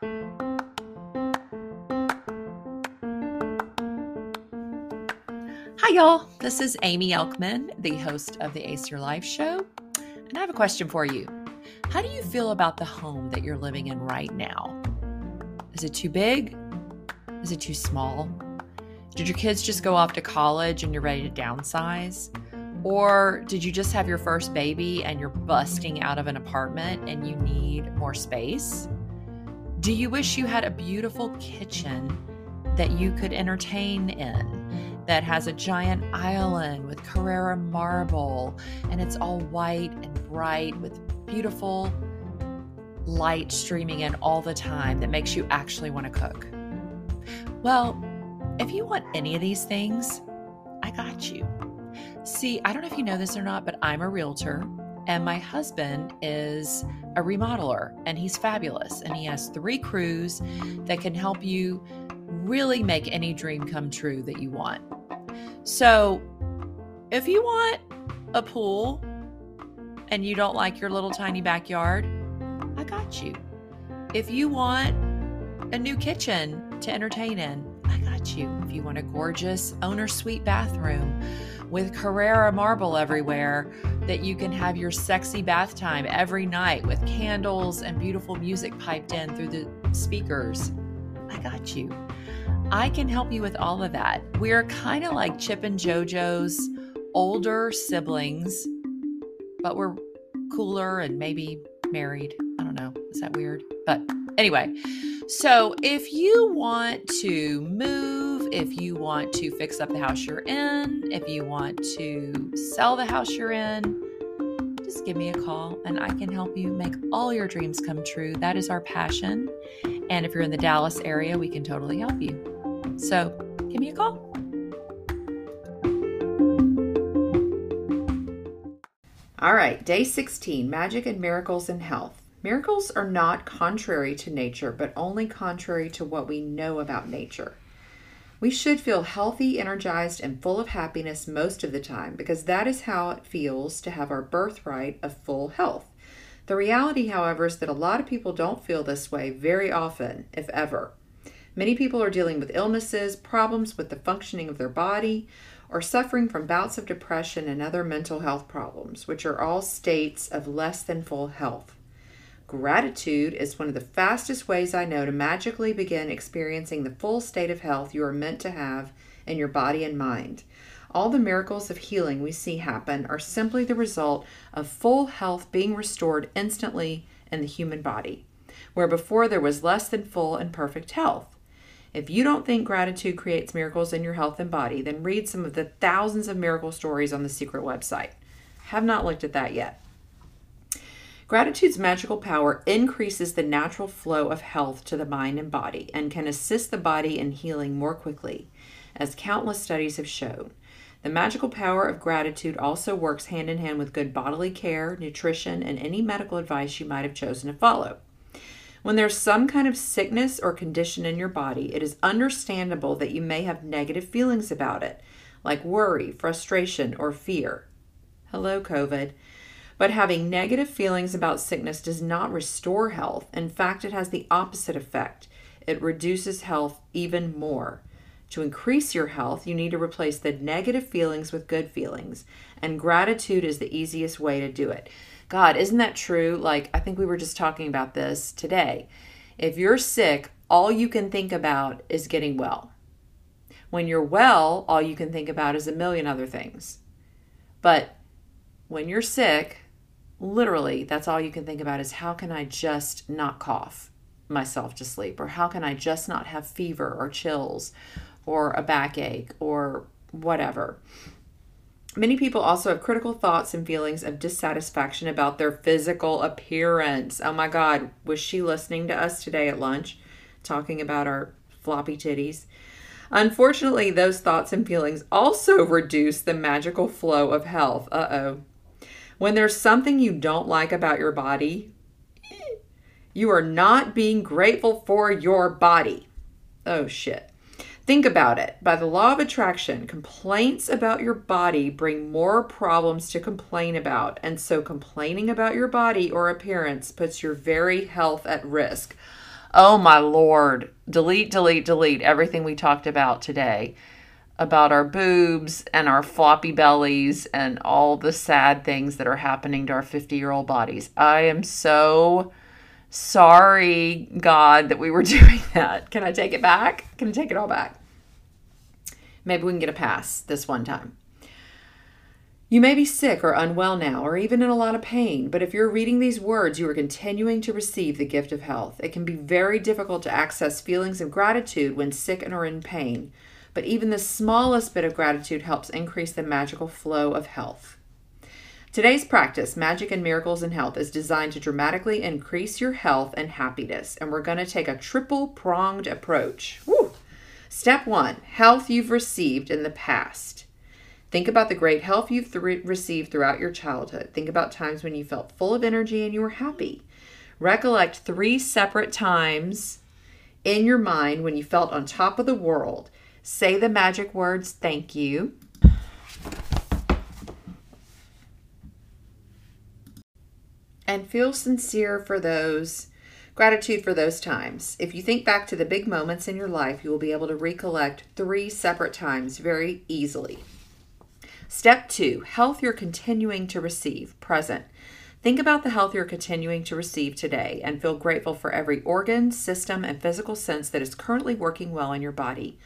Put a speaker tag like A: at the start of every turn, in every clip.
A: Hi, y'all. This is Amy Elkman, the host of the Ace Your Life show. And I have a question for you. How do you feel about the home that you're living in right now? Is it too big? Is it too small? Did your kids just go off to college and you're ready to downsize? Or did you just have your first baby and you're busting out of an apartment and you need more space? Do you wish you had a beautiful kitchen that you could entertain in that has a giant island with Carrara marble and it's all white and bright with beautiful light streaming in all the time that makes you actually want to cook? Well, if you want any of these things, I got you. See, I don't know if you know this or not, but I'm a realtor and my husband is a remodeler and he's fabulous. And he has three crews that can help you really make any dream come true that you want. So, if you want a pool and you don't like your little tiny backyard, I got you. If you want a new kitchen to entertain in, I got you. If you want a gorgeous owner suite bathroom with Carrara marble everywhere that you can have your sexy bath time every night with candles and beautiful music piped in through the speakers, I got you. I can help you with all of that. We're kind of like Chip and JoJo's older siblings, but we're cooler and maybe married. I don't know. Is that weird? But anyway, so if you want to move, if you want to fix up the house you're in, if you want to sell the house you're in, just give me a call and I can help you make all your dreams come true. That is our passion. And if you're in the Dallas area, we can totally help you. So give me a call.
B: All right, day 16 Magic and Miracles in Health. Miracles are not contrary to nature, but only contrary to what we know about nature. We should feel healthy, energized, and full of happiness most of the time because that is how it feels to have our birthright of full health. The reality, however, is that a lot of people don't feel this way very often, if ever. Many people are dealing with illnesses, problems with the functioning of their body, or suffering from bouts of depression and other mental health problems, which are all states of less than full health. Gratitude is one of the fastest ways I know to magically begin experiencing the full state of health you are meant to have in your body and mind. All the miracles of healing we see happen are simply the result of full health being restored instantly in the human body, where before there was less than full and perfect health. If you don't think gratitude creates miracles in your health and body, then read some of the thousands of miracle stories on the secret website. Have not looked at that yet. Gratitude's magical power increases the natural flow of health to the mind and body and can assist the body in healing more quickly, as countless studies have shown. The magical power of gratitude also works hand in hand with good bodily care, nutrition, and any medical advice you might have chosen to follow. When there's some kind of sickness or condition in your body, it is understandable that you may have negative feelings about it, like worry, frustration, or fear. Hello, COVID. But having negative feelings about sickness does not restore health. In fact, it has the opposite effect. It reduces health even more. To increase your health, you need to replace the negative feelings with good feelings, and gratitude is the easiest way to do it. God, isn't that true? Like, I think we were just talking about this today. If you're sick, all you can think about is getting well. When you're well, all you can think about is a million other things. But when you're sick, literally, that's all you can think about is how can I just not cough myself to sleep? Or how can I just not have fever or chills or a backache or whatever? Many people also have critical thoughts and feelings of dissatisfaction about their physical appearance. Oh my God, was she listening to us today at lunch talking about our floppy titties? Unfortunately, those thoughts and feelings also reduce the magical flow of health. Uh oh. When there's something you don't like about your body, you are not being grateful for your body. Oh shit. Think about it. By the law of attraction, complaints about your body bring more problems to complain about. And so complaining about your body or appearance puts your very health at risk.
A: Oh my lord. Delete, delete, delete everything we talked about today about our boobs and our floppy bellies and all the sad things that are happening to our 50 year old bodies. I am so sorry, God, that we were doing that. Can I take it back? Can I take it all back? Maybe we can get a pass this one time. You may be sick or unwell now, or even in a lot of pain, but if you're reading these words, you are continuing to receive the gift of health. It can be very difficult to access feelings of gratitude when sick and or in pain, but even the smallest bit of gratitude helps increase the magical flow of health. Today's practice, Magic and Miracles in Health, is designed to dramatically increase your health and happiness, and we're going to take a triple pronged approach. Woo. Step one health you've received in the past. Think about the great health you've th- received throughout your childhood. Think about times when you felt full of energy and you were happy. Recollect three separate times in your mind when you felt on top of the world. Say the magic words, thank you. And feel sincere for those, gratitude for those times. If you think back to the big moments in your life, you will be able to recollect three separate times very easily. Step two, health you're continuing to receive, present. Think about the health you're continuing to receive today and feel grateful for every organ, system, and physical sense that is currently working well in your body.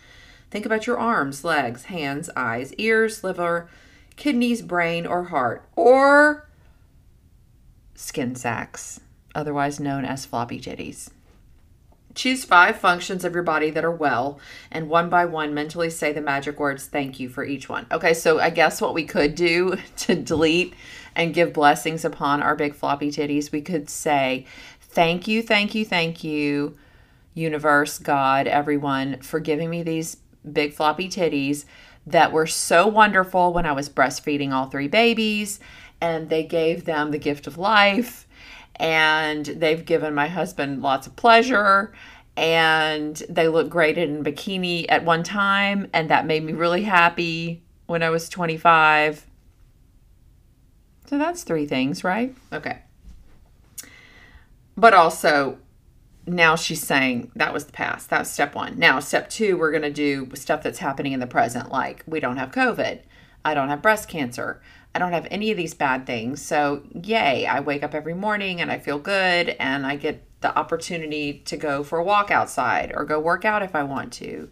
A: Think about your arms, legs, hands, eyes, ears, liver, kidneys, brain, or heart, or skin sacs, otherwise known as floppy titties. Choose five functions of your body that are well, and one by one, mentally say the magic words thank you for each one. Okay, so I guess what we could do to delete and give blessings upon our big floppy titties, we could say, Thank you, thank you, thank you, universe, God, everyone, for giving me these big floppy titties that were so wonderful when I was breastfeeding all three babies, and they gave them the gift of life and they've given my husband lots of pleasure and they look great in bikini at one time and that made me really happy when I was 25. So that's three things, right? Okay. But also now she's saying that was the past. That was step 1. Now step 2 we're going to do stuff that's happening in the present like we don't have covid. I don't have breast cancer. I don't have any of these bad things. So, yay, I wake up every morning and I feel good and I get the opportunity to go for a walk outside or go work out if I want to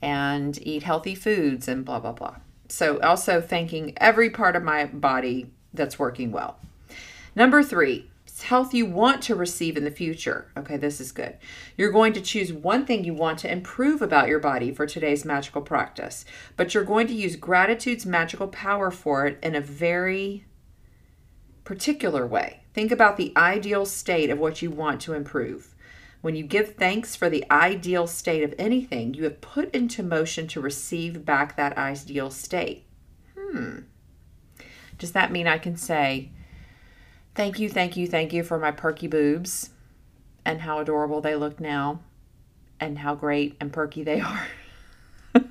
A: and eat healthy foods and blah, blah, blah. So, also thanking every part of my body that's working well. Number three, health you want to receive in the future. Okay, this is good. You're going to choose one thing you want to improve about your body for today's magical practice, but you're going to use gratitude's magical power for it in a very particular way. Think about the ideal state of what you want to improve. When you give thanks for the ideal state of anything, you have put into motion to receive back that ideal state. Hmm. Does that mean I can say, Thank you, thank you, thank you for my perky boobs and how adorable they look now and how great and perky they are.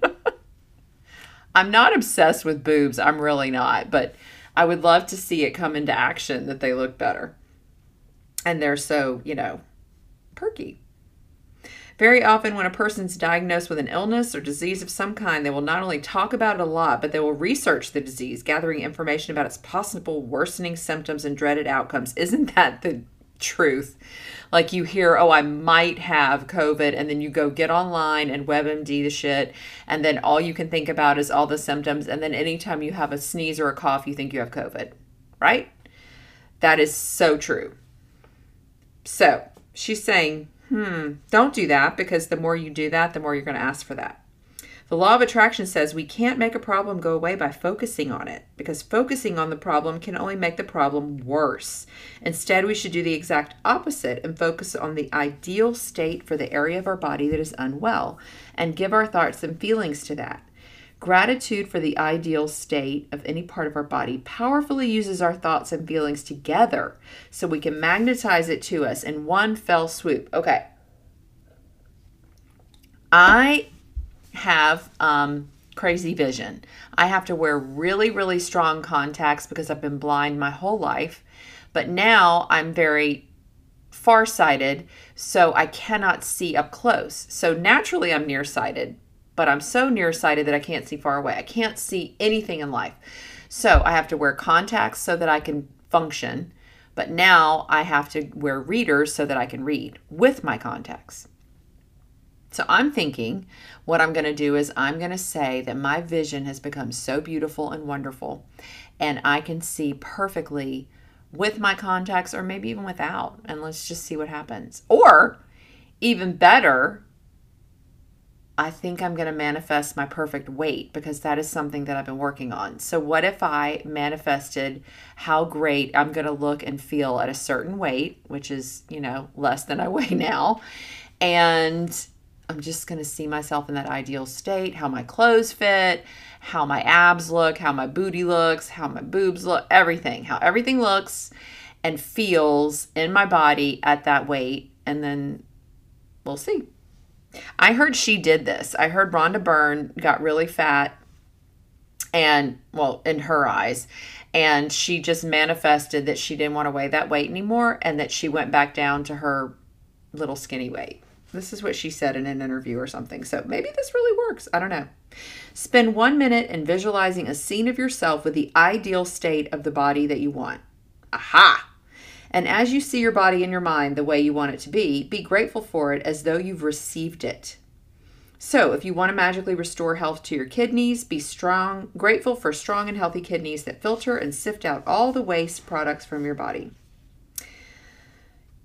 A: I'm not obsessed with boobs, I'm really not, but I would love to see it come into action that they look better. And they're so, you know, perky. Very often, when a person's diagnosed with an illness or disease of some kind, they will not only talk about it a lot, but they will research the disease, gathering information about its possible worsening symptoms and dreaded outcomes. Isn't that the truth? Like you hear, oh, I might have COVID, and then you go get online and WebMD the shit, and then all you can think about is all the symptoms. And then anytime you have a sneeze or a cough, you think you have COVID, right? That is so true. So she's saying, Hmm, don't do that because the more you do that, the more you're going to ask for that. The law of attraction says we can't make a problem go away by focusing on it because focusing on the problem can only make the problem worse. Instead, we should do the exact opposite and focus on the ideal state for the area of our body that is unwell and give our thoughts and feelings to that. Gratitude for the ideal state of any part of our body powerfully uses our thoughts and feelings together so we can magnetize it to us in one fell swoop. Okay. I have um, crazy vision. I have to wear really, really strong contacts because I've been blind my whole life. But now I'm very
B: farsighted, so I cannot see up close. So naturally, I'm nearsighted, but I'm so nearsighted that I can't see far away. I can't see anything in life. So I have to wear contacts so that I can function. But now I have to wear readers so that I can read with my contacts. So I'm thinking what I'm going to do is I'm going to say that my vision has become so beautiful and wonderful, and I can see perfectly with my contacts or maybe even without. And let's just see what happens. Or even better, I think I'm going to manifest my perfect weight because that is something that I've been working on. So, what if I manifested how great I'm going to look and feel at a certain weight, which is, you know, less than I weigh now, and I'm just going to see myself in that ideal state, how my clothes fit, how my abs look, how my booty looks, how my boobs look, everything, how everything looks and feels in my body at that weight. And then we'll see. I heard she did this. I heard Rhonda Byrne got really fat and, well, in her eyes. And she just manifested that she didn't want to weigh that weight anymore and that she went back down to her little skinny weight. This is what she said in an interview or something. So maybe this really works. I don't know. Spend one minute in visualizing a scene of yourself with the ideal state of the body that you want. Aha! And as you see your body in your mind the way you want it to be, be grateful for it as though you've received it. So, if you want to magically restore health to your kidneys, be strong, grateful for strong and healthy kidneys that filter and sift out all the waste products from your body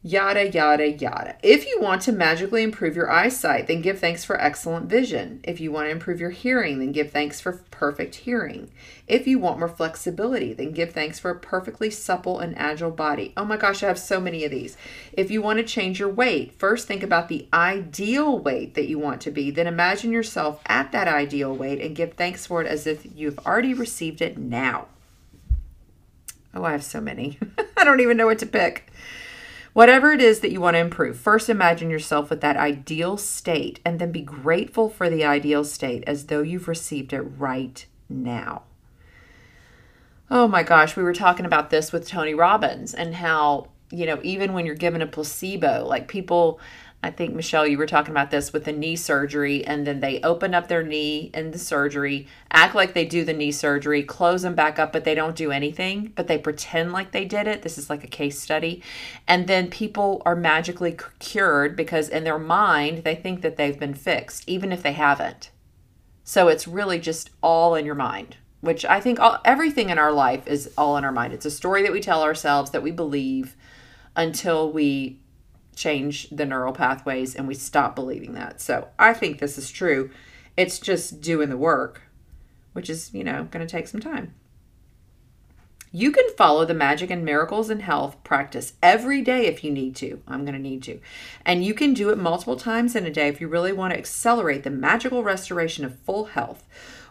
B: yada, yada, yada. If you want to magically improve your eyesight, then give thanks for excellent vision. If you want to improve your hearing, then give thanks for perfect hearing. If you want more flexibility, then give thanks for a perfectly supple and agile body. Oh my gosh, I have so many of these. If you want to change your weight, first think about the ideal weight that you want to be, then imagine yourself at that ideal weight and give thanks for it as if you've already received it now. Oh, I have so many. I don't even know what to pick. Whatever it is that you want to improve, first imagine yourself with that ideal state and then be grateful for the ideal state as though you've received it right now. Oh my gosh, we were talking about this with Tony Robbins and how, you know, even when you're given a placebo, like people I think, Michelle, you were talking about this with the knee surgery, and then they open up their knee in the surgery, act like they do the knee surgery, close them back up, but they don't do anything, but they pretend like they did it. This is like a case study. And then people are magically cured because in their mind, they think that they've been fixed, even if they haven't. So it's really just all in your mind, which I think all, everything in our life is all in our mind. It's a story that we tell ourselves that we believe until we change the neural pathways and we stop believing that. So I think this is true. It's just doing the work, which is, you know, going to take some time. You can follow the magic and miracles in health practice every day if you need to. I'm going to need to. And you can do it multiple times in a day if you really want to accelerate the magical restoration of full health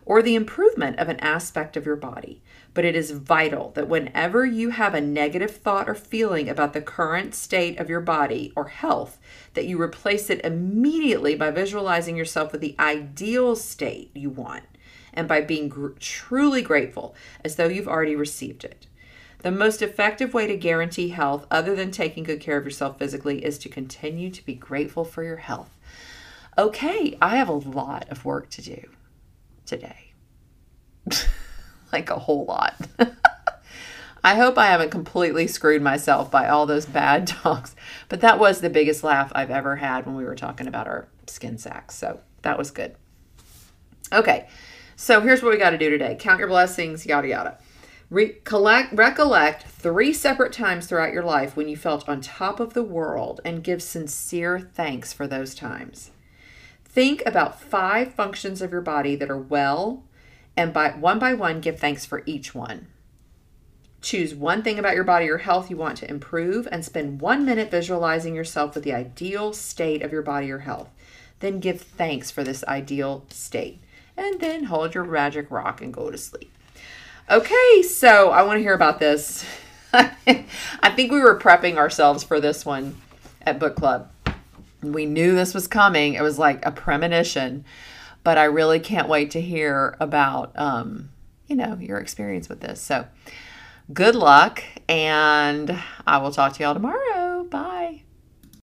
B: or the improvement of an aspect of your body but it is vital that whenever you have a negative thought or feeling about the current state of your body or health, that you replace it immediately by visualizing yourself with the ideal state you want and by being gr- truly grateful as though you've already received it. The most effective way to guarantee health, other than taking good care of yourself physically, is to continue to be grateful for your health. Okay, I have a lot of work to do today. like a whole lot. I hope I haven't completely screwed myself by all those bad talks, but that was the biggest laugh I've ever had when we were talking about our skin sacks. So that was good. Okay, so here's what we got to do today count your blessings, yada yada. Recollect, recollect three separate times throughout your life when you felt on top of the world and give sincere thanks for those times. Think about five functions of your body that are well and by one by one give thanks for each one. Choose one thing about your body or health you want to improve and spend 1 minute visualizing yourself with the ideal state of your body or health. Then give thanks for this ideal state. And then hold your magic rock and go to sleep. Okay, so I want to hear about this. I think we were prepping ourselves for this one at book club. We knew this was coming. It was like a premonition but I really can't wait to hear about, um, you know, your experience with this. So good luck, and I will talk to y'all tomorrow.